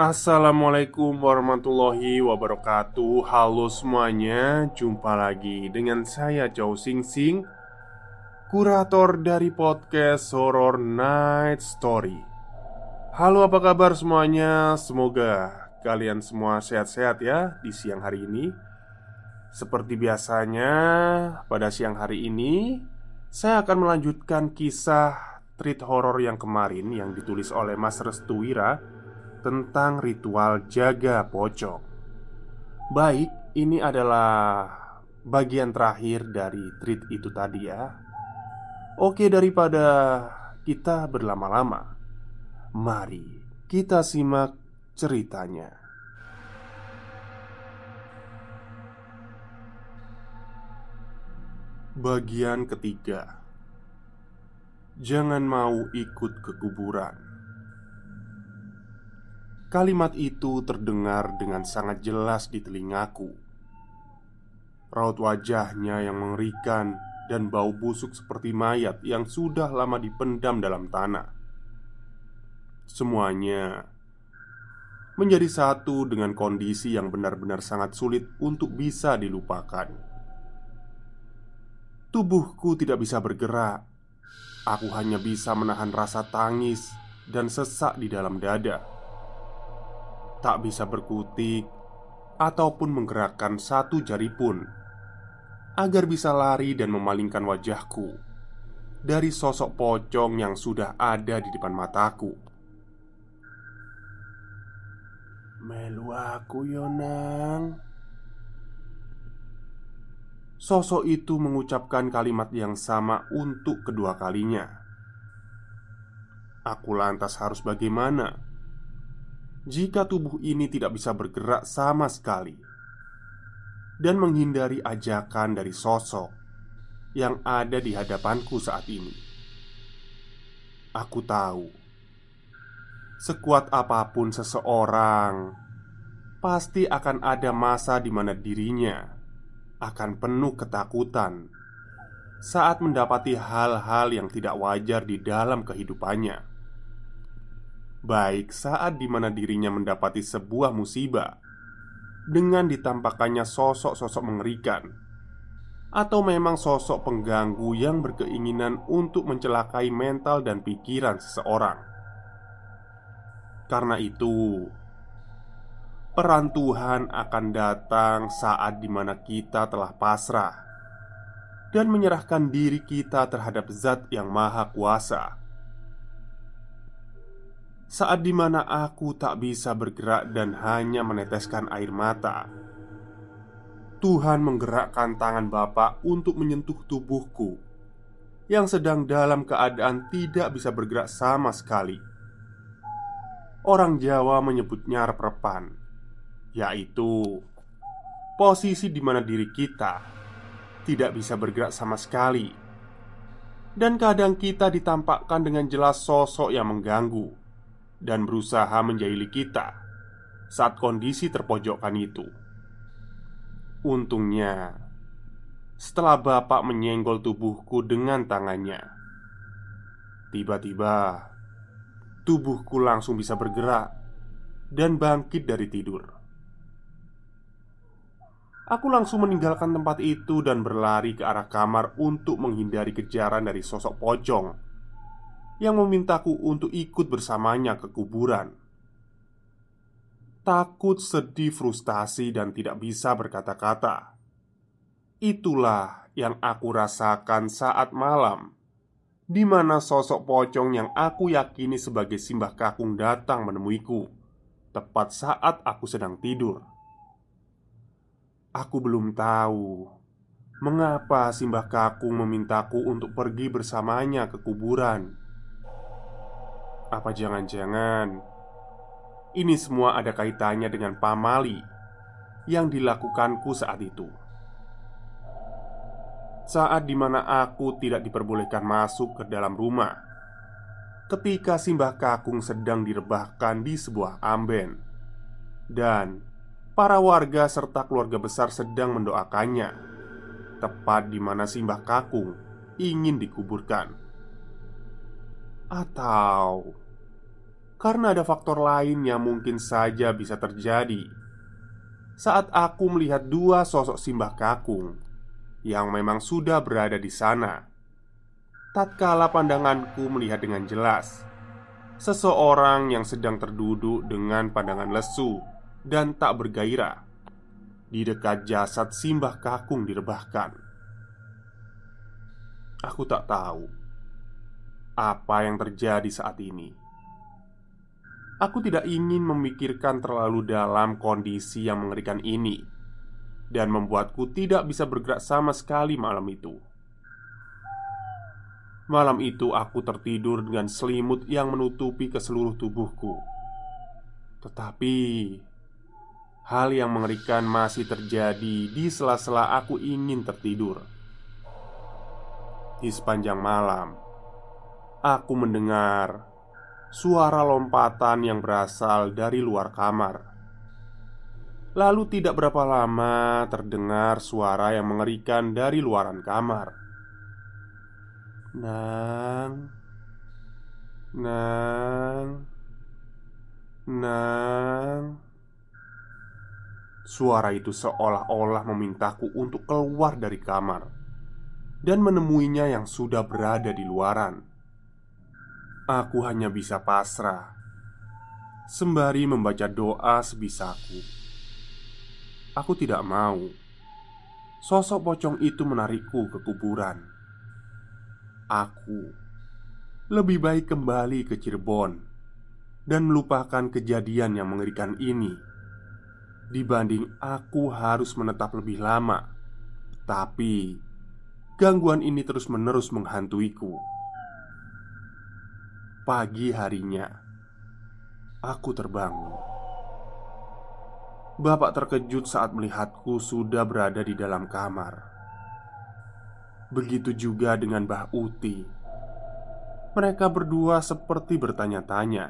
Assalamualaikum warahmatullahi wabarakatuh. Halo semuanya Jumpa lagi dengan saya Chow Sing Sing Kurator dari podcast Horror Night Story. Halo apa kabar semuanya? Semoga kalian semua sehat-sehat ya Di siang hari ini. Seperti biasanya Pada siang hari ini Saya akan melanjutkan kisah Treat horror yang kemarin Yang ditulis oleh Mas Restu Wira tentang ritual jaga pocong. Baik, ini adalah bagian terakhir dari treat itu tadi ya. Oke, daripada kita berlama-lama, mari kita simak ceritanya. Bagian ketiga Jangan mau ikut ke kuburan Kalimat itu terdengar dengan sangat jelas di telingaku. Raut wajahnya yang mengerikan dan bau busuk seperti mayat yang sudah lama dipendam dalam tanah. Semuanya menjadi satu dengan kondisi yang benar-benar sangat sulit untuk bisa dilupakan. Tubuhku tidak bisa bergerak. Aku hanya bisa menahan rasa tangis dan sesak di dalam dada tak bisa berkutik ataupun menggerakkan satu jari pun agar bisa lari dan memalingkan wajahku dari sosok pocong yang sudah ada di depan mataku. Melu aku Yonang Sosok itu mengucapkan kalimat yang sama untuk kedua kalinya Aku lantas harus bagaimana? Jika tubuh ini tidak bisa bergerak sama sekali dan menghindari ajakan dari sosok yang ada di hadapanku saat ini. Aku tahu, sekuat apa pun seseorang, pasti akan ada masa di mana dirinya akan penuh ketakutan saat mendapati hal-hal yang tidak wajar di dalam kehidupannya baik saat di mana dirinya mendapati sebuah musibah dengan ditampakkannya sosok-sosok mengerikan, atau memang sosok pengganggu yang berkeinginan untuk mencelakai mental dan pikiran seseorang. Karena itu, peran Tuhan akan datang saat di mana kita telah pasrah dan menyerahkan diri kita terhadap Zat yang Maha Kuasa saat di mana aku tak bisa bergerak dan hanya meneteskan air mata. Tuhan menggerakkan tangan Bapak untuk menyentuh tubuhku yang sedang dalam keadaan tidak bisa bergerak sama sekali. Orang Jawa menyebutnya repan, yaitu posisi di mana diri kita tidak bisa bergerak sama sekali, dan kadang kita ditampakkan dengan jelas sosok yang mengganggu dan berusaha menjahili kita saat kondisi terpojokkan itu. Untungnya, setelah bapak menyenggol tubuhku dengan tangannya, tiba-tiba tubuhku langsung bisa bergerak dan bangkit dari tidur. Aku langsung meninggalkan tempat itu dan berlari ke arah kamar untuk menghindari kejaran dari sosok pocong yang memintaku untuk ikut bersamanya ke kuburan. Takut, sedih, frustasi, dan tidak bisa berkata-kata. Itulah yang aku rasakan saat malam di mana sosok pocong yang aku yakini sebagai simbah kakung datang menemuiku tepat saat aku sedang tidur. Aku belum tahu mengapa Simbah Kakung memintaku untuk pergi bersamanya ke kuburan. Apa jangan-jangan ini semua ada kaitannya dengan pamali yang dilakukanku saat itu? Saat di mana aku tidak diperbolehkan masuk ke dalam rumah ketika Simbah Kakung sedang direbahkan di sebuah amben, dan para warga serta keluarga besar sedang mendoakannya tepat di mana Simbah Kakung ingin dikuburkan. Atau karena ada faktor lain yang mungkin saja bisa terjadi saat aku melihat dua sosok Simbah Kakung yang memang sudah berada di sana. Tatkala pandanganku melihat dengan jelas seseorang yang sedang terduduk dengan pandangan lesu dan tak bergairah di dekat jasad Simbah Kakung direbahkan. Aku tak tahu apa yang terjadi saat ini. Aku tidak ingin memikirkan terlalu dalam kondisi yang mengerikan ini dan membuatku tidak bisa bergerak sama sekali malam itu. Malam itu aku tertidur dengan selimut yang menutupi ke seluruh tubuhku. Tetapi Hal yang mengerikan masih terjadi di sela-sela aku ingin tertidur. Di sepanjang malam, aku mendengar suara lompatan yang berasal dari luar kamar. Lalu, tidak berapa lama terdengar suara yang mengerikan dari luaran kamar. Nang, nang, nang. Suara itu seolah-olah memintaku untuk keluar dari kamar dan menemuinya yang sudah berada di luaran. Aku hanya bisa pasrah sembari membaca doa sebisaku. Aku tidak mau sosok pocong itu menarikku ke kuburan. Aku lebih baik kembali ke Cirebon dan melupakan kejadian yang mengerikan ini dibanding aku harus menetap lebih lama. Tapi gangguan ini terus-menerus menghantuiku. Pagi harinya, aku terbangun. Bapak terkejut saat melihatku sudah berada di dalam kamar. Begitu juga dengan Mbah Uti. Mereka berdua seperti bertanya-tanya,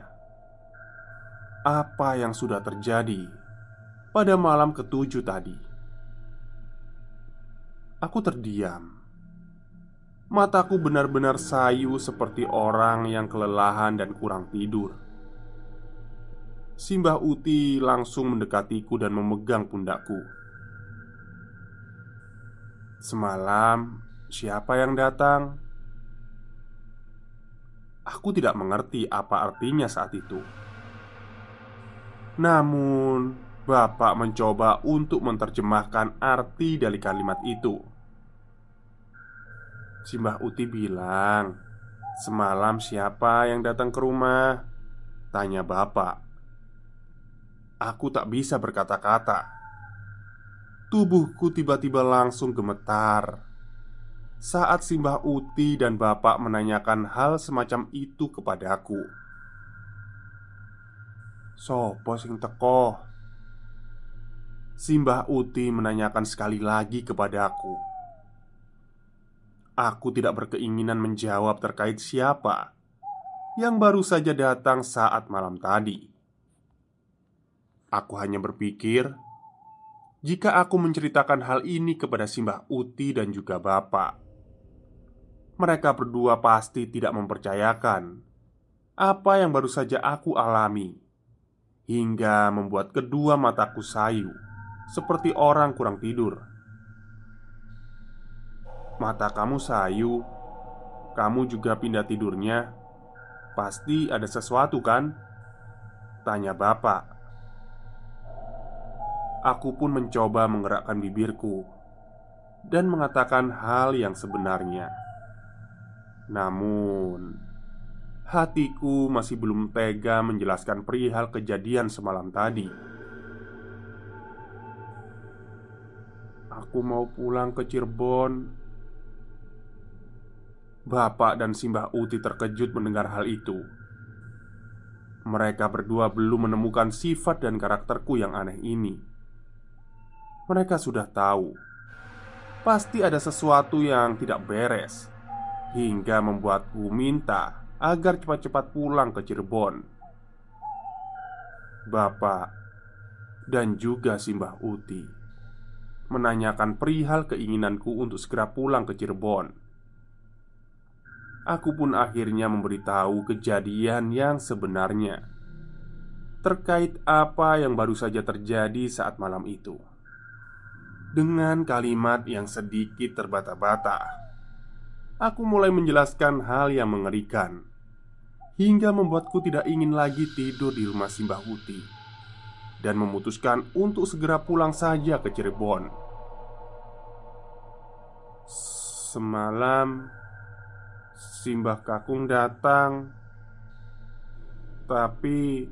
apa yang sudah terjadi pada malam ketujuh tadi. Aku terdiam. Mataku benar-benar sayu seperti orang yang kelelahan dan kurang tidur. Simbah Uti langsung mendekatiku dan memegang pundakku. Semalam, siapa yang datang? Aku tidak mengerti apa artinya saat itu. Namun, Bapak mencoba untuk menerjemahkan arti dari kalimat itu. Simbah Uti bilang, "Semalam siapa yang datang ke rumah?" tanya bapak. Aku tak bisa berkata-kata. Tubuhku tiba-tiba langsung gemetar saat Simbah Uti dan bapak menanyakan hal semacam itu kepadaku. Sopo sing teko? Simbah Uti menanyakan sekali lagi kepada aku. Tidak berkeinginan menjawab terkait siapa yang baru saja datang saat malam tadi. Aku hanya berpikir, jika aku menceritakan hal ini kepada Simbah Uti dan juga Bapak, mereka berdua pasti tidak mempercayakan apa yang baru saja aku alami, hingga membuat kedua mataku sayu seperti orang kurang tidur. Mata kamu sayu, kamu juga pindah tidurnya. Pasti ada sesuatu, kan? Tanya bapak. Aku pun mencoba menggerakkan bibirku dan mengatakan hal yang sebenarnya. Namun, hatiku masih belum tega menjelaskan perihal kejadian semalam tadi. Aku mau pulang ke Cirebon. Bapak dan Simbah Uti terkejut mendengar hal itu. Mereka berdua belum menemukan sifat dan karakterku yang aneh ini. Mereka sudah tahu, pasti ada sesuatu yang tidak beres, hingga membuatku minta agar cepat-cepat pulang ke Cirebon. Bapak dan juga Simbah Uti menanyakan perihal keinginanku untuk segera pulang ke Cirebon. Aku pun akhirnya memberitahu kejadian yang sebenarnya terkait apa yang baru saja terjadi saat malam itu. Dengan kalimat yang sedikit terbata-bata, aku mulai menjelaskan hal yang mengerikan hingga membuatku tidak ingin lagi tidur di rumah Simbah Uti dan memutuskan untuk segera pulang saja ke Cirebon. Semalam Simbah Kakung datang Tapi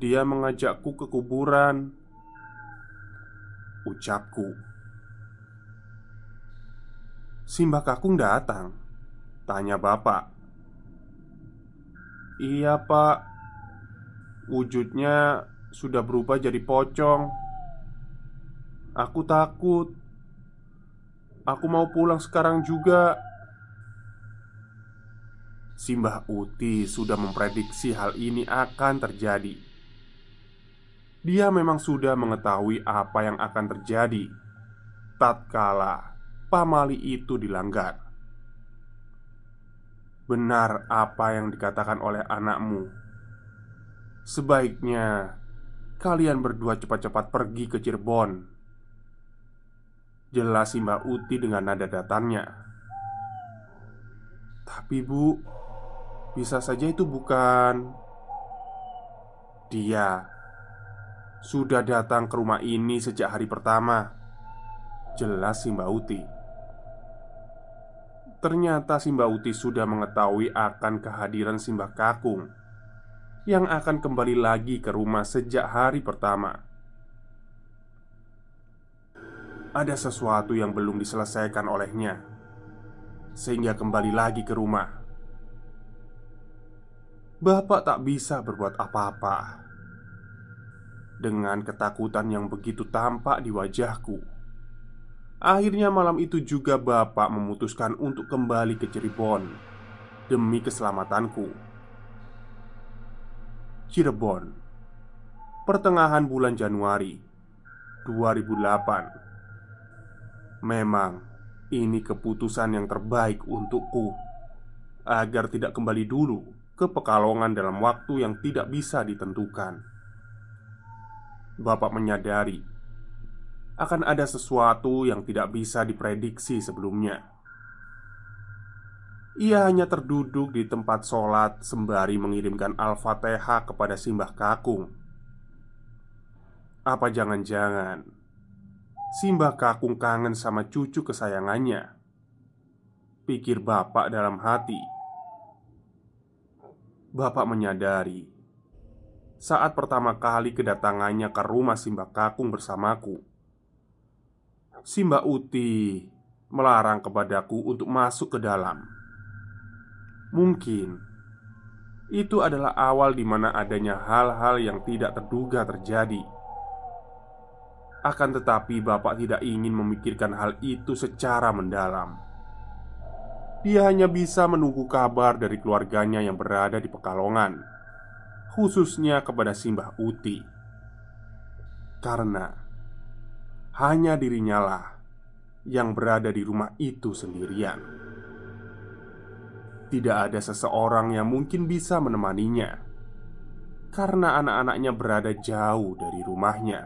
Dia mengajakku ke kuburan. Ucapku. Simbah Kakung datang? Tanya bapak. Iya pak. Wujudnya sudah berubah jadi pocong. Aku takut. Aku mau pulang sekarang juga Simbah Uti sudah memprediksi hal ini akan terjadi. Dia memang sudah mengetahui apa yang akan terjadi tatkala pamali itu dilanggar. Benar apa yang dikatakan oleh anakmu. Sebaiknya kalian berdua cepat-cepat pergi ke Cirebon. Jelas Simbah Uti dengan nada datarnya. Tapi bu, bisa saja itu bukan dia. Sudah datang ke rumah ini sejak hari pertama. Jelas Simba Uti. Ternyata Simba Uti sudah mengetahui akan kehadiran Simbah Kakung yang akan kembali lagi ke rumah sejak hari pertama. Ada sesuatu yang belum diselesaikan olehnya, sehingga kembali lagi ke rumah. Bapak tak bisa berbuat apa-apa. Dengan ketakutan yang begitu tampak di wajahku, akhirnya malam itu juga Bapak memutuskan untuk kembali ke Cirebon demi keselamatanku. Cirebon, pertengahan bulan Januari 2008. Memang ini keputusan yang terbaik untukku agar tidak kembali dulu ke Pekalongan dalam waktu yang tidak bisa ditentukan. Bapak menyadari akan ada sesuatu yang tidak bisa diprediksi sebelumnya. Ia hanya terduduk di tempat sholat sembari mengirimkan Al-Fatihah kepada Simbah Kakung. Apa jangan-jangan Simbah Kakung kangen sama cucu kesayangannya? Pikir bapak dalam hati. Bapak menyadari saat pertama kali kedatangannya ke rumah Simba Kakung bersamaku. Simba Uti melarang kepadaku untuk masuk ke dalam. Mungkin itu adalah awal di mana adanya hal-hal yang tidak terduga terjadi. Akan tetapi, Bapak tidak ingin memikirkan hal itu secara mendalam. Dia hanya bisa menunggu kabar dari keluarganya yang berada di Pekalongan, khususnya kepada Simbah Uti, karena hanya dirinya lah yang berada di rumah itu sendirian. Tidak ada seseorang yang mungkin bisa menemaninya karena anak-anaknya berada jauh dari rumahnya.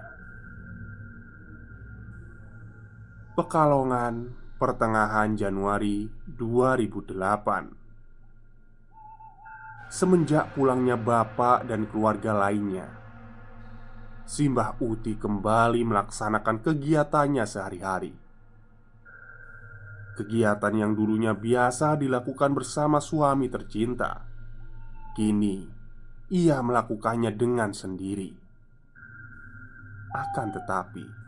Pekalongan, pertengahan Januari 2008 Semenjak pulangnya bapak dan keluarga lainnya Simbah Uti kembali melaksanakan kegiatannya sehari-hari. Kegiatan yang dulunya biasa dilakukan bersama suami tercinta Kini ia melakukannya dengan sendiri. Akan tetapi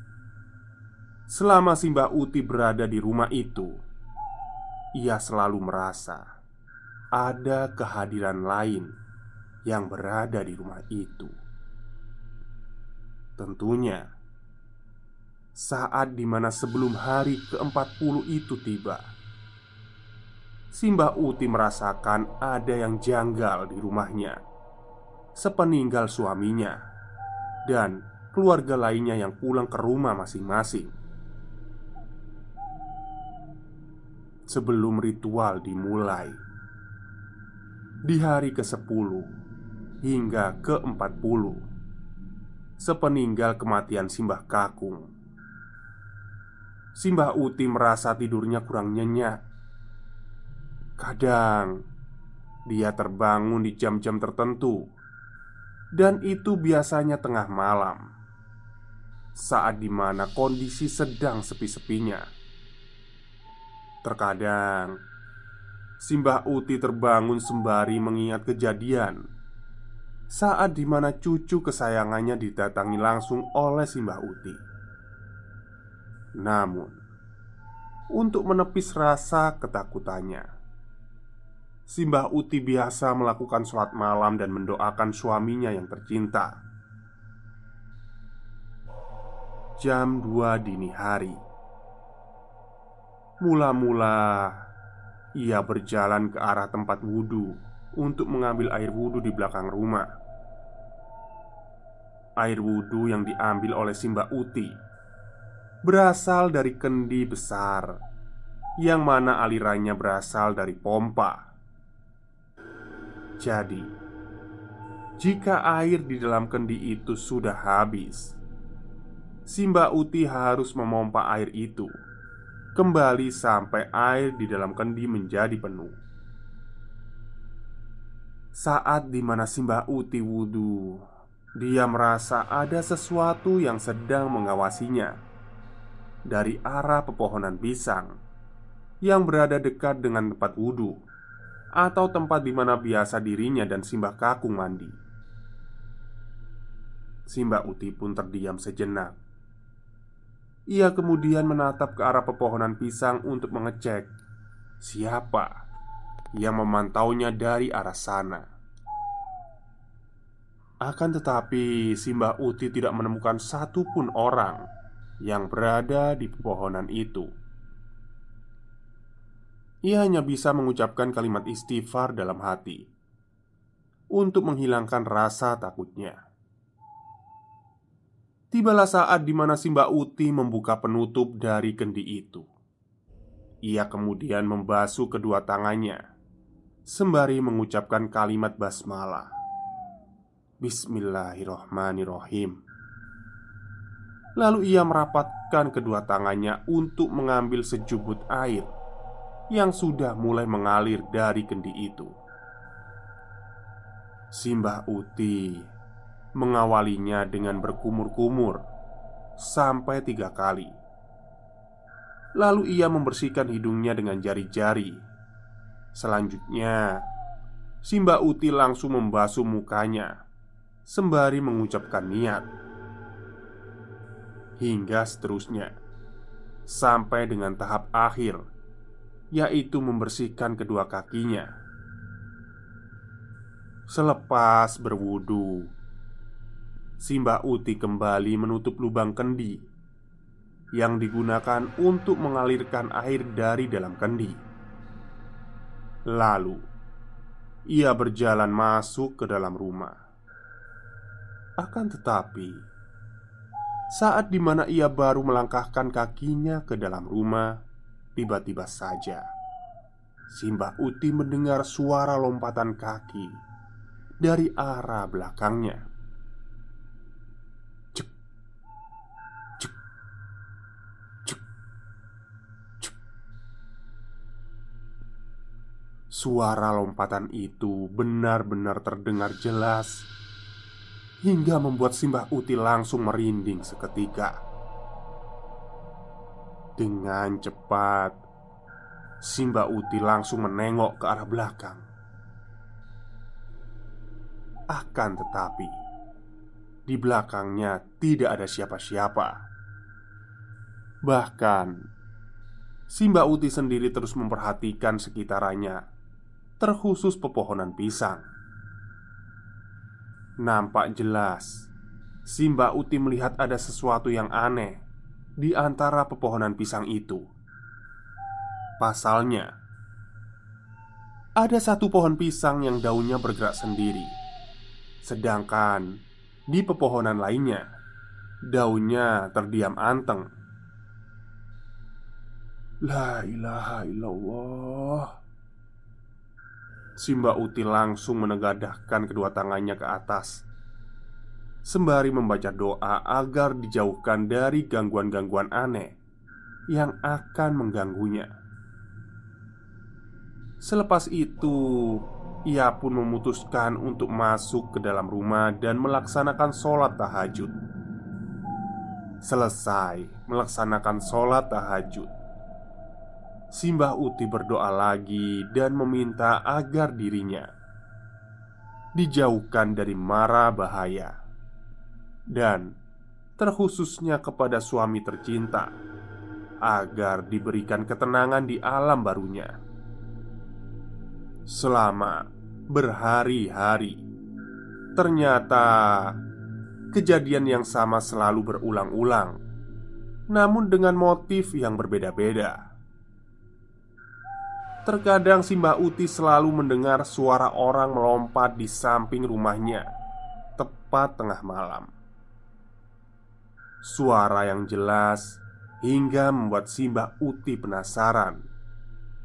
Selama Simba Uti berada di rumah itu, ia selalu merasa ada kehadiran lain yang berada di rumah itu. Tentunya, saat di mana sebelum hari ke-40 itu tiba, Simba Uti merasakan ada yang janggal di rumahnya sepeninggal suaminya dan keluarga lainnya yang pulang ke rumah masing-masing. Sebelum ritual dimulai. Di hari ke-10 hingga ke-40 Sepeninggal kematian Simbah Kakung. Simbah Uti merasa tidurnya kurang nyenyak. Kadang Dia terbangun di jam-jam tertentu Dan itu biasanya tengah malam Saat di mana kondisi sedang sepi-sepinya Terkadang Simbah Uti terbangun sembari mengingat kejadian saat di mana cucu kesayangannya didatangi langsung oleh Simbah Uti. Namun, untuk menepis rasa ketakutannya, Simbah Uti biasa melakukan sholat malam dan mendoakan suaminya yang tercinta. Jam 2 dini hari Mula-mula ia berjalan ke arah tempat wudhu untuk mengambil air wudhu di belakang rumah. Air wudhu yang diambil oleh Simba Uti berasal dari kendi besar yang mana alirannya berasal dari pompa. Jadi, jika air di dalam kendi itu sudah habis, Simba Uti harus memompa air itu kembali sampai air di dalam kendi menjadi penuh. Saat di mana Simbah Uti wudhu, dia merasa ada sesuatu yang sedang mengawasinya dari arah pepohonan pisang yang berada dekat dengan tempat wudhu atau tempat di mana biasa dirinya dan Simbah Kakung mandi. Simbah Uti pun terdiam sejenak ia kemudian menatap ke arah pepohonan pisang untuk mengecek siapa yang memantaunya dari arah sana. Akan tetapi, Simbah Uti tidak menemukan satupun orang yang berada di pepohonan itu. Ia hanya bisa mengucapkan kalimat istighfar dalam hati untuk menghilangkan rasa takutnya. Tibalah saat di mana Simba Uti membuka penutup dari kendi itu. Ia kemudian membasuh kedua tangannya sembari mengucapkan kalimat basmalah. Bismillahirrohmanirrohim. Lalu ia merapatkan kedua tangannya untuk mengambil sejubut air yang sudah mulai mengalir dari kendi itu. Simbah Uti mengawalinya dengan berkumur-kumur sampai tiga kali. Lalu ia membersihkan hidungnya dengan jari-jari. Selanjutnya, Simba Uti langsung membasuh mukanya sembari mengucapkan niat hingga seterusnya sampai dengan tahap akhir, yaitu membersihkan kedua kakinya. Selepas berwudu, Simba Uti kembali menutup lubang kendi yang digunakan untuk mengalirkan air dari dalam kendi. Lalu ia berjalan masuk ke dalam rumah. Akan tetapi, saat di mana ia baru melangkahkan kakinya ke dalam rumah, tiba-tiba saja Simba Uti mendengar suara lompatan kaki dari arah belakangnya. Suara lompatan itu benar-benar terdengar jelas hingga membuat Simbah Uti langsung merinding seketika. Dengan cepat, Simbah Uti langsung menengok ke arah belakang. Akan tetapi, di belakangnya tidak ada siapa-siapa. Bahkan, Simba Uti sendiri terus memperhatikan sekitarannya terkhusus pepohonan pisang. Nampak jelas, Simba Uti melihat ada sesuatu yang aneh di antara pepohonan pisang itu. Pasalnya, ada satu pohon pisang yang daunnya bergerak sendiri, sedangkan di pepohonan lainnya daunnya terdiam anteng. La ilaha illallah. Simba Uti langsung menegadahkan kedua tangannya ke atas. Sembari membaca doa agar dijauhkan dari gangguan-gangguan aneh Yang akan mengganggunya. Selepas itu Ia pun memutuskan untuk masuk ke dalam rumah dan melaksanakan sholat tahajud. Selesai melaksanakan sholat tahajud Simbah Uti berdoa lagi dan meminta agar dirinya dijauhkan dari mara bahaya dan terkhususnya kepada suami tercinta agar diberikan ketenangan di alam barunya. Selama berhari-hari, ternyata kejadian yang sama selalu berulang-ulang, namun dengan motif yang berbeda-beda. Terkadang Simbah Uti selalu mendengar suara orang melompat di samping rumahnya Tepat tengah malam. Suara yang jelas hingga membuat Simbah Uti penasaran.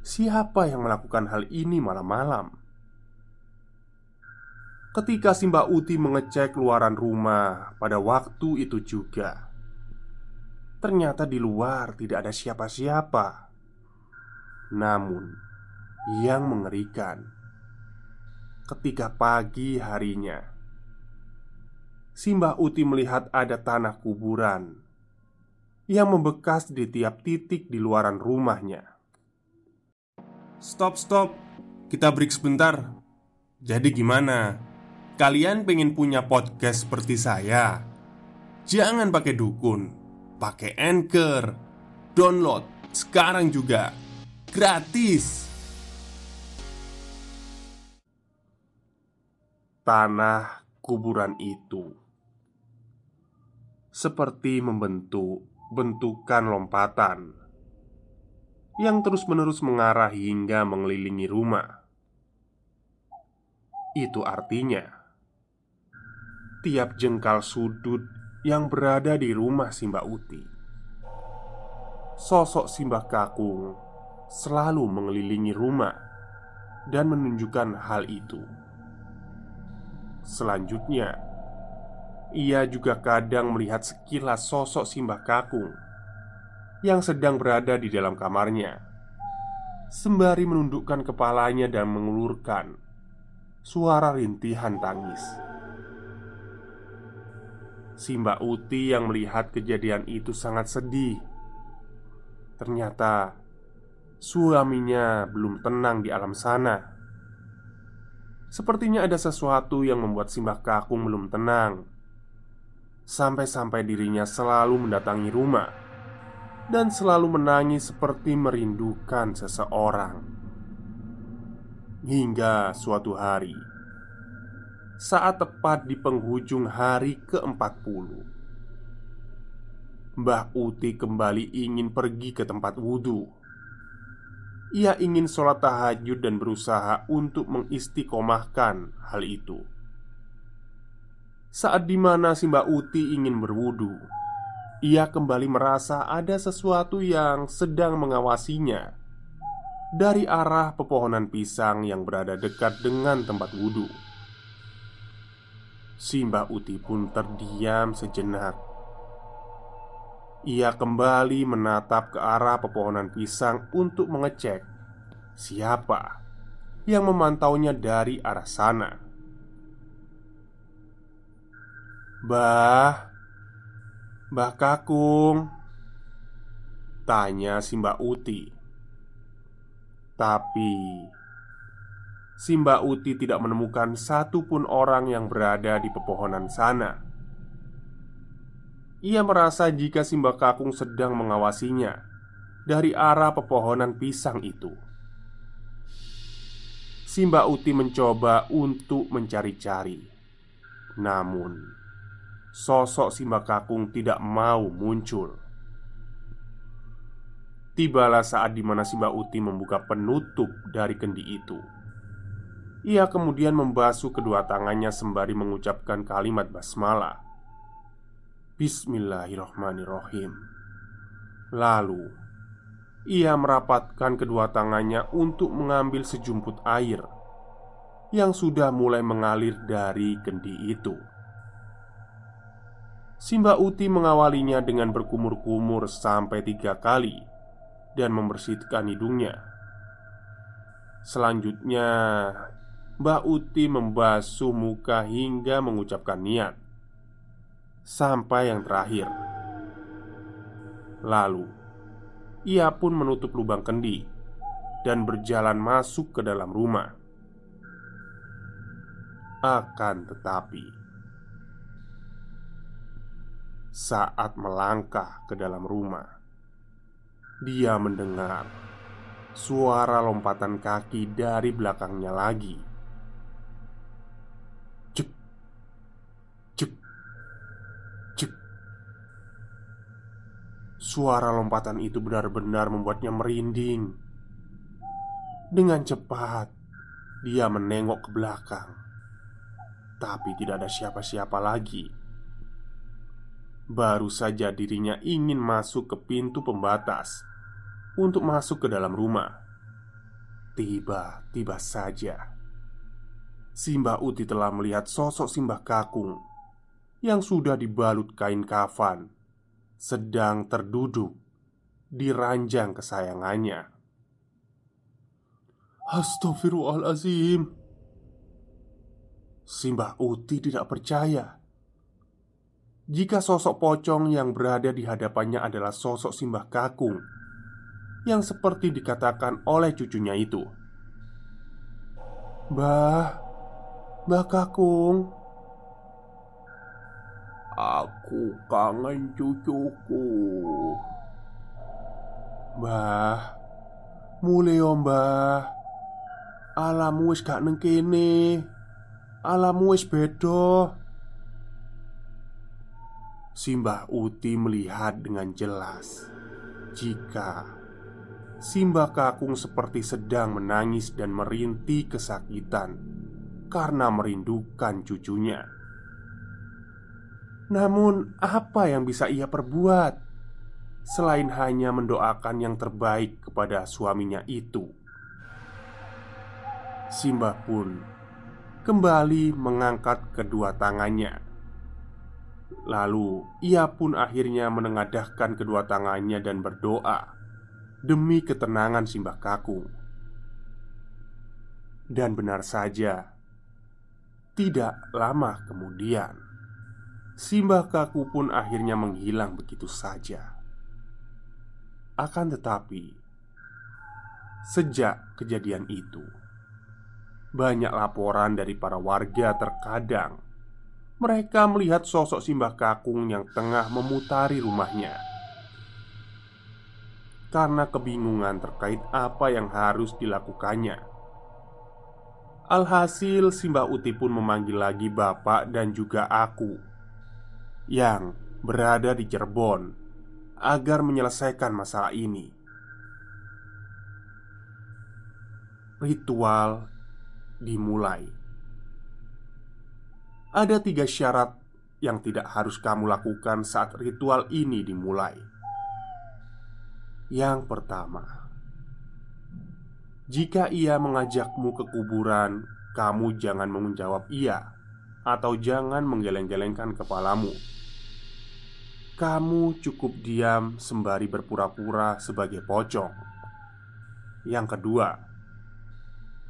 Siapa yang melakukan hal ini malam-malam? Ketika Simbah Uti mengecek luaran rumah pada waktu itu juga Ternyata di luar tidak ada siapa-siapa. Namun yang mengerikan. Ketika pagi harinya, Simbah Uti melihat ada tanah kuburan yang membekas di tiap titik di luaran rumahnya. Stop, stop, kita break sebentar. Jadi, gimana? Kalian pengen punya podcast seperti saya? Jangan pakai dukun, pakai anchor, download sekarang juga gratis. Tanah kuburan itu seperti membentuk bentukan lompatan yang terus-menerus mengarah hingga mengelilingi rumah. Itu artinya tiap jengkal sudut yang berada di rumah Simba Uti, sosok Simbah Kakung selalu mengelilingi rumah dan menunjukkan hal itu. Selanjutnya, ia juga kadang melihat sekilas sosok Simbah Kakung yang sedang berada di dalam kamarnya, sembari menundukkan kepalanya dan mengulurkan suara rintihan tangis. Simbah Uti yang melihat kejadian itu sangat sedih. Ternyata suaminya belum tenang di alam sana. Sepertinya ada sesuatu yang membuat Simbah Kakung belum tenang. Sampai-sampai dirinya selalu mendatangi rumah Dan selalu menangis seperti merindukan seseorang. Hingga suatu hari Saat tepat di penghujung hari ke-40 Mbah Uti kembali ingin pergi ke tempat wudhu ia ingin sholat tahajud dan berusaha untuk mengistiqomahkan hal itu. Saat di mana Simba Uti ingin berwudu, ia kembali merasa ada sesuatu yang sedang mengawasinya dari arah pepohonan pisang yang berada dekat dengan tempat wudhu. Simba Uti pun terdiam sejenak ia kembali menatap ke arah pepohonan pisang untuk mengecek siapa yang memantaunya dari arah sana. "Bah, Mbah Kakung," tanya si Mbak Uti. Tapi si Mbak Uti tidak menemukan satupun orang yang berada di pepohonan sana. Ia merasa jika si Mbak Kakung sedang mengawasinya dari arah pepohonan pisang itu. Si Mbak Uti mencoba untuk mencari-cari, namun sosok si Mbak Kakung tidak mau muncul. Tibalah saat di mana si Mbak Uti membuka penutup dari kendi itu. Ia kemudian membasuh kedua tangannya sembari mengucapkan kalimat basmalah. Bismillahirrahmanirrahim. Lalu ia merapatkan kedua tangannya untuk mengambil sejumput air yang sudah mulai mengalir dari kendi itu. Simba Uti mengawalinya dengan berkumur-kumur sampai tiga kali dan membersihkan hidungnya. Selanjutnya, Mbak Uti membasuh muka hingga mengucapkan niat sampai yang terakhir. Lalu, ia pun menutup lubang kendi dan berjalan masuk ke dalam rumah. Akan tetapi, saat melangkah ke dalam rumah, dia mendengar suara lompatan kaki dari belakangnya lagi. Suara lompatan itu benar-benar membuatnya merinding. Dengan cepat, dia menengok ke belakang, tapi tidak ada siapa-siapa lagi. Baru saja dirinya ingin masuk ke pintu pembatas untuk masuk ke dalam rumah. Tiba-tiba saja, Simbah Uti telah melihat sosok Simbah Kakung yang sudah dibalut kain kafan sedang terduduk di ranjang kesayangannya. Astagfirullahalazim. Simbah Uti tidak percaya jika sosok pocong yang berada di hadapannya adalah sosok Simbah Kakung yang seperti dikatakan oleh cucunya itu. Bah, Mbah Kakung, Aku kangen cucuku. Mbah Mulai yo mbah. Alamu wis gak neng kene. Alamu wis bedo Simbah Uti melihat dengan jelas Jika Simbah Kakung seperti sedang menangis dan merintih kesakitan Karena merindukan cucunya namun, apa yang bisa ia perbuat selain hanya mendoakan yang terbaik kepada suaminya itu? Simbah pun kembali mengangkat kedua tangannya. Lalu ia pun akhirnya menengadahkan kedua tangannya dan berdoa demi ketenangan Simbah Kakung. Dan benar saja, tidak lama kemudian Simbah kaku pun akhirnya menghilang begitu saja. Akan tetapi, sejak kejadian itu, banyak laporan dari para warga terkadang mereka melihat sosok Simbah Kakung yang tengah memutari rumahnya. Karena kebingungan terkait apa yang harus dilakukannya. Alhasil Simbah Uti pun memanggil lagi bapak dan juga aku yang berada di Cirebon agar menyelesaikan masalah ini. Ritual dimulai. Ada tiga syarat yang tidak harus kamu lakukan saat ritual ini dimulai. Yang pertama, jika ia mengajakmu ke kuburan, kamu jangan menjawab "iya" atau jangan menggeleng-gelengkan kepalamu. Kamu cukup diam sembari berpura-pura sebagai pocong. Yang kedua,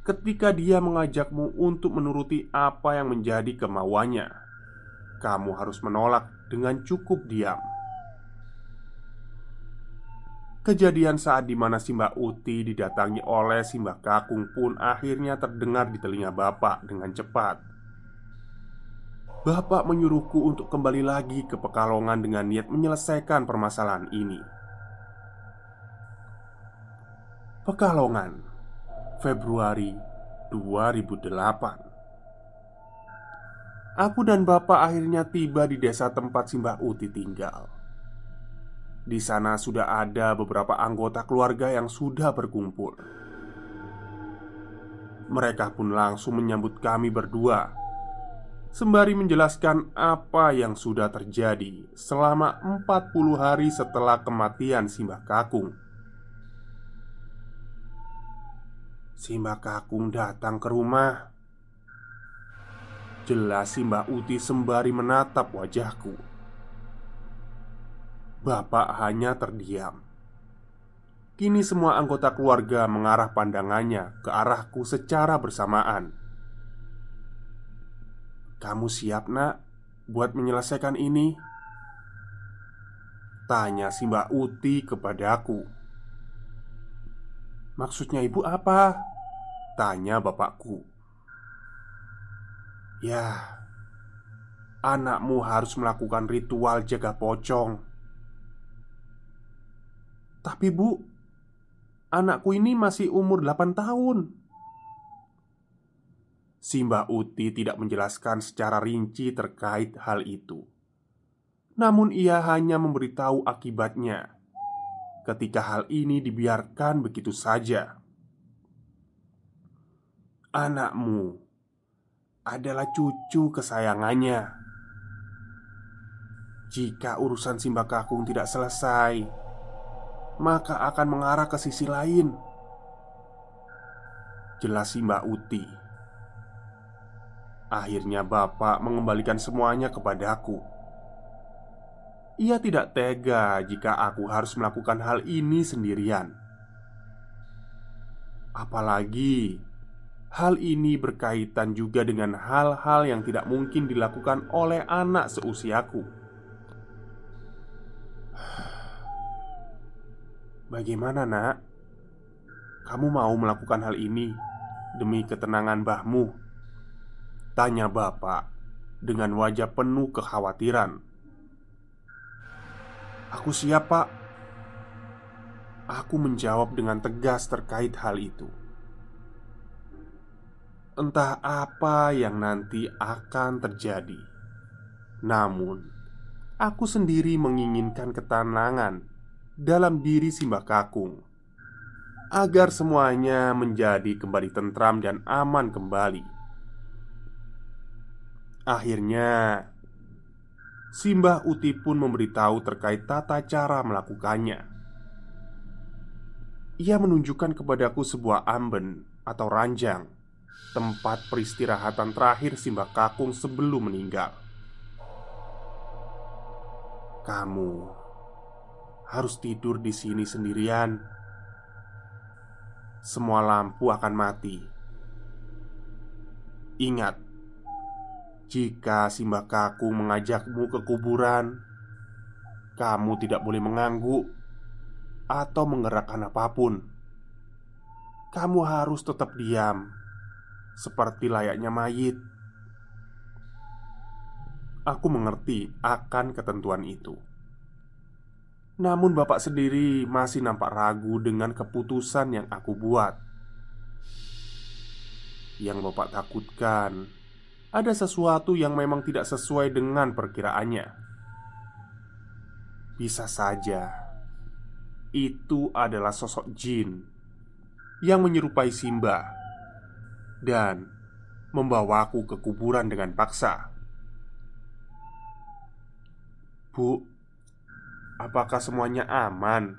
ketika dia mengajakmu untuk menuruti apa yang menjadi kemauannya, kamu harus menolak dengan cukup diam. Kejadian saat di mana Simbah Uti didatangi oleh Simbah Kakung pun akhirnya terdengar di telinga Bapak dengan cepat. Bapak menyuruhku untuk kembali lagi ke Pekalongan dengan niat menyelesaikan permasalahan ini. Pekalongan, Februari 2008 Aku dan bapak akhirnya tiba di desa tempat Simbah Uti tinggal. Di sana sudah ada beberapa anggota keluarga yang sudah berkumpul. Mereka pun langsung menyambut kami berdua Sembari menjelaskan apa yang sudah terjadi selama 40 hari setelah kematian Simbah Kakung Simbah Kakung datang ke rumah Jelas Simbah Uti sembari menatap wajahku Bapak hanya terdiam. Kini semua anggota keluarga mengarah pandangannya ke arahku secara bersamaan. "Kamu siap, Nak, buat menyelesaikan ini?" Tanya si Mbak Uti kepadaku. "Maksudnya ibu apa?" Tanya bapakku. "Ya, anakmu harus melakukan ritual jaga pocong." Tapi bu Anakku ini masih umur 8 tahun Simba Uti tidak menjelaskan secara rinci terkait hal itu Namun ia hanya memberitahu akibatnya Ketika hal ini dibiarkan begitu saja Anakmu adalah cucu kesayangannya Jika urusan Simba Kakung tidak selesai maka akan mengarah ke sisi lain. Jelas Mbak Uti. Akhirnya bapak mengembalikan semuanya kepadaku. Ia tidak tega jika aku harus melakukan hal ini sendirian. Apalagi hal ini berkaitan juga dengan hal-hal yang tidak mungkin dilakukan oleh anak seusiaku. Bagaimana nak? Kamu mau melakukan hal ini demi ketenangan bahmu? Tanya bapak dengan wajah penuh kekhawatiran. Aku siap pak. Aku menjawab dengan tegas terkait hal itu. Entah apa yang nanti akan terjadi Namun Aku sendiri menginginkan ketenangan dalam diri Simbah Kakung agar semuanya menjadi kembali tentram dan aman kembali. Akhirnya, Simbah Uti pun memberitahu terkait tata cara melakukannya. Ia menunjukkan kepadaku sebuah amben atau ranjang tempat peristirahatan terakhir Simbah Kakung sebelum meninggal. Kamu harus tidur di sini sendirian. Semua lampu akan mati. Ingat, jika Simbah Kaku mengajakmu ke kuburan, kamu tidak boleh mengangguk atau menggerakkan apa pun. Kamu harus tetap diam, seperti layaknya mayit. Aku mengerti akan ketentuan itu. Namun bapak sendiri masih nampak ragu dengan keputusan yang aku buat Yang bapak takutkan Ada sesuatu yang memang tidak sesuai dengan perkiraannya Bisa saja Itu adalah sosok jin Yang menyerupai Simba Dan Membawaku ke kuburan dengan paksa Bu, Apakah semuanya aman?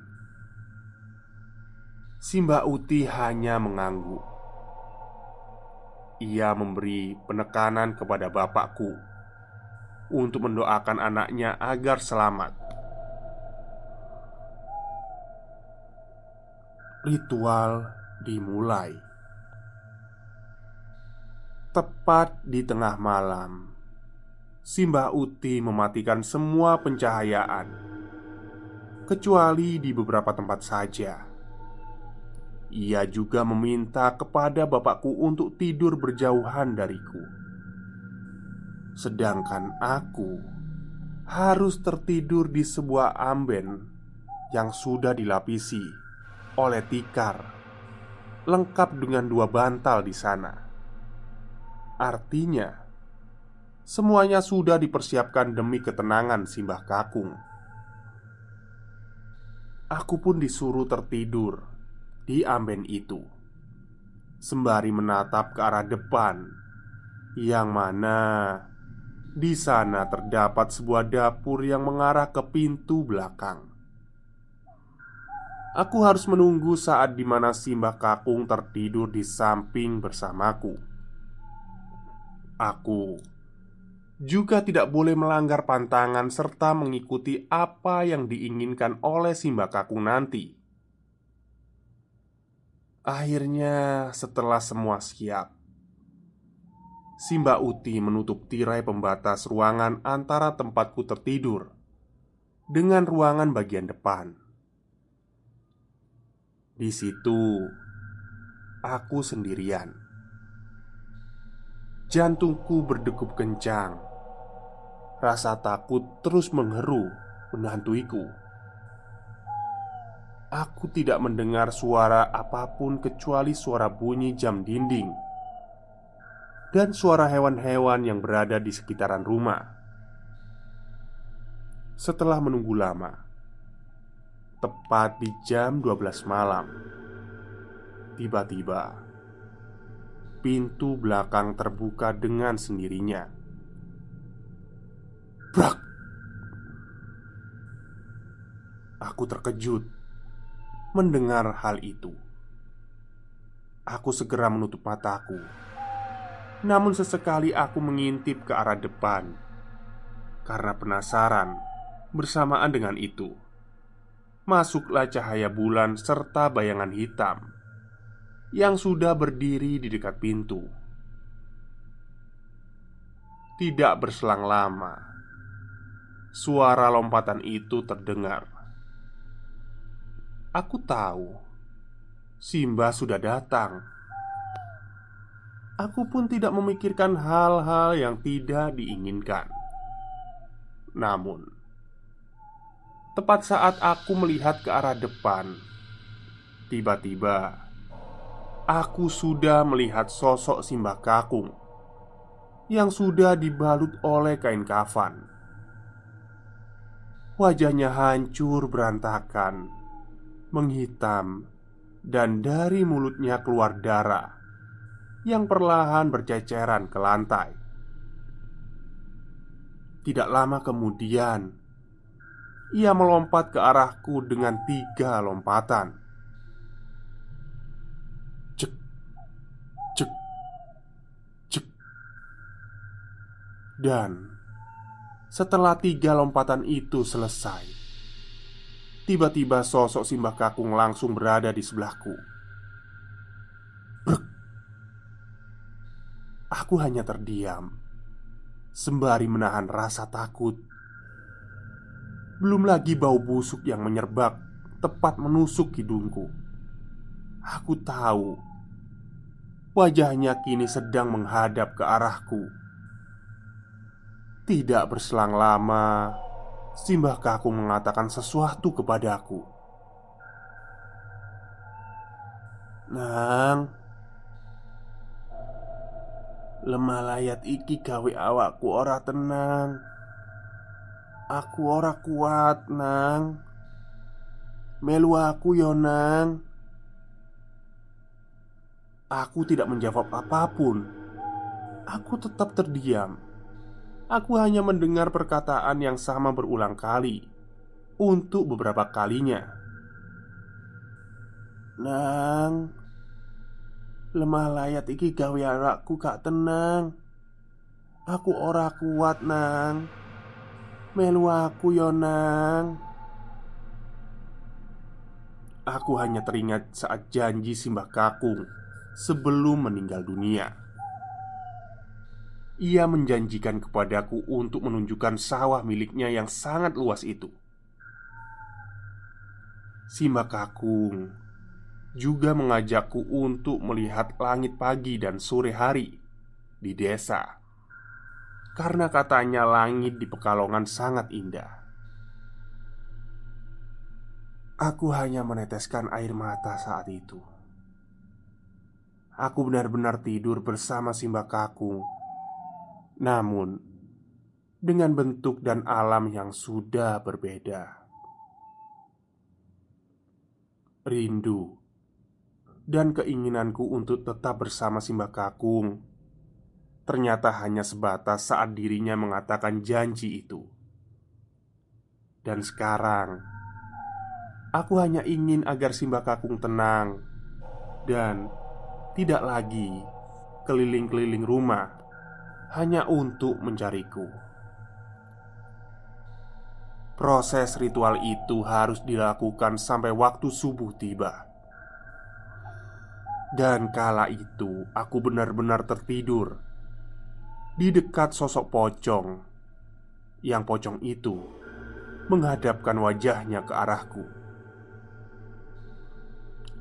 Si Mbak Uti hanya mengangguk. Ia memberi penekanan kepada bapakku untuk mendoakan anaknya agar selamat. Ritual dimulai. Tepat di tengah malam, Simbah Uti mematikan semua pencahayaan, kecuali di beberapa tempat saja. Ia juga meminta kepada bapakku untuk tidur berjauhan dariku, sedangkan aku harus tertidur di sebuah amben yang sudah dilapisi oleh tikar, lengkap dengan dua bantal di sana. Artinya, semuanya sudah dipersiapkan demi ketenangan Simbah Kakung. Aku pun disuruh tertidur di amben itu, sembari menatap ke arah depan, yang mana di sana terdapat sebuah dapur yang mengarah ke pintu belakang. Aku harus menunggu saat di mana Simbah Kakung tertidur di samping bersamaku. Aku juga tidak boleh melanggar pantangan serta mengikuti apa yang diinginkan oleh Simba Kakung nanti. Akhirnya, setelah semua siap, Simba Uti menutup tirai pembatas ruangan antara tempatku tertidur dengan ruangan bagian depan. Di situ, aku sendirian. Jantungku berdegup kencang. Rasa takut terus mengheru menantuiku. Aku tidak mendengar suara apa pun kecuali suara bunyi jam dinding dan suara hewan-hewan yang berada di sekitaran rumah. Setelah menunggu lama, tepat di jam 12 malam, tiba-tiba pintu belakang terbuka dengan sendirinya. Brak! Aku terkejut mendengar hal itu. Aku segera menutup mataku. Namun sesekali aku mengintip ke arah depan karena penasaran bersamaan dengan itu. Masuklah cahaya bulan serta bayangan hitam yang sudah berdiri di dekat pintu. Tidak berselang lama, suara lompatan itu terdengar. Aku tahu Simba sudah datang. Aku pun tidak memikirkan hal-hal yang tidak diinginkan. Namun, tepat saat aku melihat ke arah depan, tiba-tiba aku sudah melihat sosok Simbah Kakung yang sudah dibalut oleh kain kafan. Wajahnya hancur berantakan, menghitam, dan dari mulutnya keluar darah yang perlahan berceceran ke lantai. Tidak lama kemudian, ia melompat ke arahku dengan tiga lompatan. Dan setelah tiga lompatan itu selesai, tiba-tiba sosok Simbah Kakung langsung berada di sebelahku. Aku hanya terdiam, sembari menahan rasa takut. Belum lagi bau busuk yang menyerbak tepat menusuk hidungku. Aku tahu wajahnya kini sedang menghadap ke arahku tidak berselang lama, Simbah Kakung mengatakan sesuatu kepadaku. Nang, lemah layat iki gawe awakku ora tenang. Aku ora kuat, Nang. Melu aku yo, Nang. Aku tidak menjawab apa pun. Aku tetap terdiam Aku hanya mendengar perkataan yang sama berulang kali Untuk beberapa kalinya. Nang Lemah layat iki gawe anakku gak tenang. Aku ora kuat nang. Melu aku yo nang. Aku hanya teringat saat janji Simbah Kakung Sebelum meninggal dunia ia menjanjikan kepadaku untuk menunjukkan sawah miliknya yang sangat luas itu. Simba Kakung juga mengajakku untuk melihat langit pagi dan sore hari di desa, karena katanya langit di Pekalongan sangat indah. Aku hanya meneteskan air mata saat itu. Aku benar-benar tidur bersama Simba Kakung namun, dengan bentuk dan alam yang sudah berbeda, rindu dan keinginanku untuk tetap bersama Simba Kakung ternyata hanya sebatas saat dirinya mengatakan janji itu. Dan sekarang, aku hanya ingin agar Simba Kakung tenang dan tidak lagi keliling-keliling rumah hanya untuk mencariku. Proses ritual itu harus dilakukan sampai waktu subuh tiba. Dan kala itu aku benar-benar tertidur di dekat sosok pocong yang pocong itu menghadapkan wajahnya ke arahku.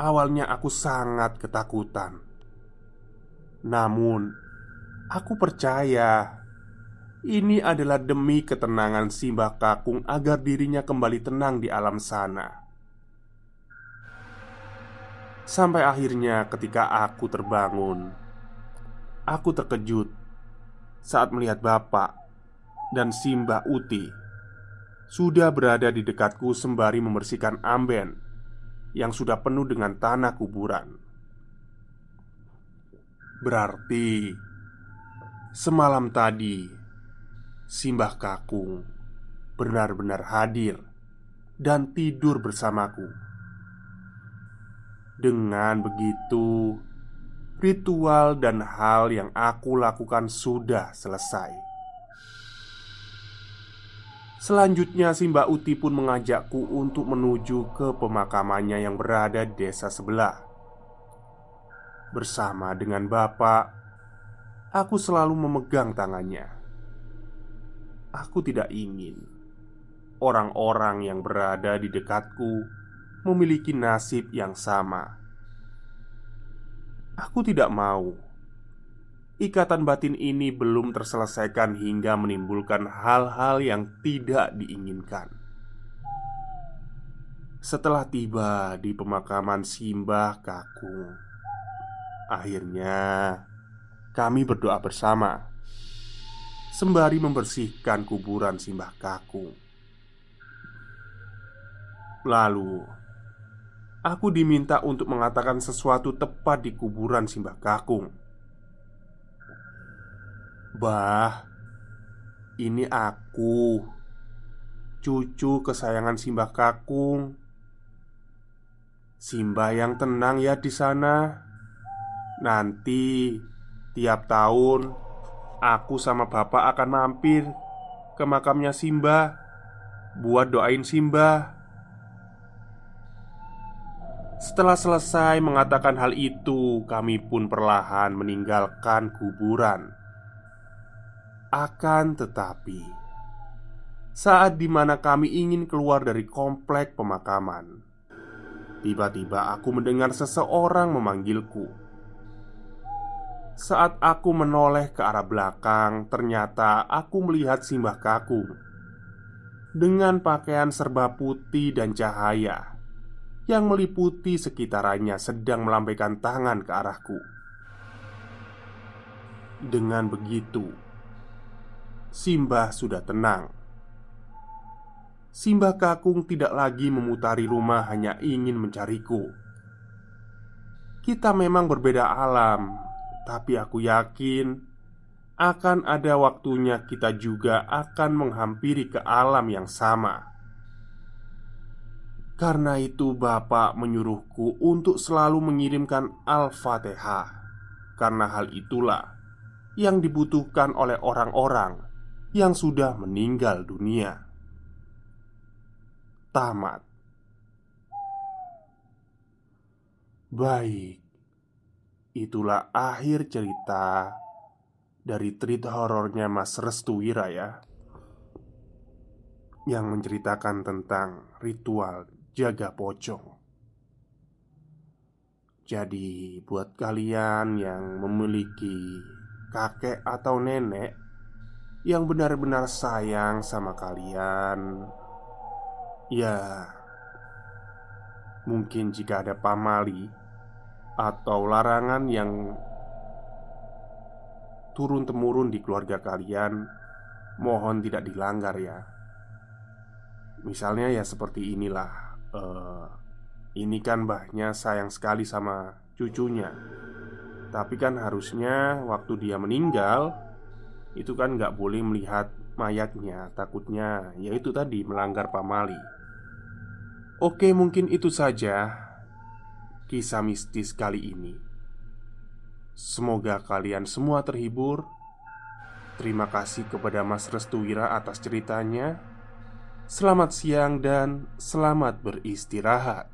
Awalnya aku sangat ketakutan, namun Aku percaya ini adalah demi ketenangan Simbah Kakung agar dirinya kembali tenang di alam sana. Sampai akhirnya, ketika aku terbangun, aku terkejut saat melihat Bapak dan Simbah Uti sudah berada di dekatku sembari membersihkan amben yang sudah penuh dengan tanah kuburan. Berarti Semalam tadi, Simbah Kakung benar-benar hadir dan tidur bersamaku. Dengan begitu, ritual dan hal yang aku lakukan sudah selesai. Selanjutnya, Simba Uti pun mengajakku untuk menuju ke pemakamannya yang berada di desa sebelah. Bersama dengan bapak Aku selalu memegang tangannya. Aku tidak ingin orang-orang yang berada di dekatku memiliki nasib yang sama. Aku tidak mau ikatan batin ini belum terselesaikan hingga menimbulkan hal-hal yang tidak diinginkan. Setelah tiba di pemakaman Simbah Kakung, akhirnya kami berdoa bersama sembari membersihkan kuburan Simbah Kakung. Lalu, aku diminta untuk mengatakan sesuatu tepat di kuburan Simbah Kakung. Bah, ini aku, cucu kesayangan Simbah Kakung. Simbah yang tenang ya di sana. Nanti Tiap tahun Aku sama bapak akan mampir Ke makamnya Simba Buat doain Simba. Setelah selesai mengatakan hal itu Kami pun perlahan meninggalkan kuburan. Akan tetapi Saat di mana kami ingin keluar dari komplek pemakaman Tiba-tiba aku mendengar seseorang memanggilku saat aku menoleh ke arah belakang, ternyata aku melihat Simbah Kakung dengan pakaian serba putih dan cahaya yang meliputi sekitarannya sedang melambaikan tangan ke arahku. Dengan begitu, Simbah sudah tenang. Simbah Kakung tidak lagi memutari rumah hanya ingin mencariku. Kita memang berbeda alam, tapi aku yakin akan ada waktunya kita juga akan menghampiri ke alam yang sama. Karena itu, Bapak menyuruhku untuk selalu mengirimkan Al-Fatihah, karena hal itulah yang dibutuhkan oleh orang-orang yang sudah meninggal dunia. Tamat. Baik, Itulah akhir cerita dari treat horornya Mas Restu Wira ya Yang menceritakan tentang ritual jaga pocong. Jadi buat kalian yang memiliki kakek atau nenek Yang benar-benar sayang sama kalian Ya Mungkin jika ada pamali Atau larangan yang turun-temurun di keluarga kalian, mohon tidak dilanggar ya. Misalnya ya seperti inilah. Uh, ini kan mbahnya sayang sekali sama cucunya. Tapi kan harusnya waktu dia meninggal Itu kan nggak boleh melihat mayatnya Takutnya ya itu tadi melanggar pamali Oke mungkin itu saja Kisah mistis kali ini Semoga kalian semua terhibur. Terima kasih kepada Mas Restuwira atas ceritanya. Selamat siang dan selamat beristirahat.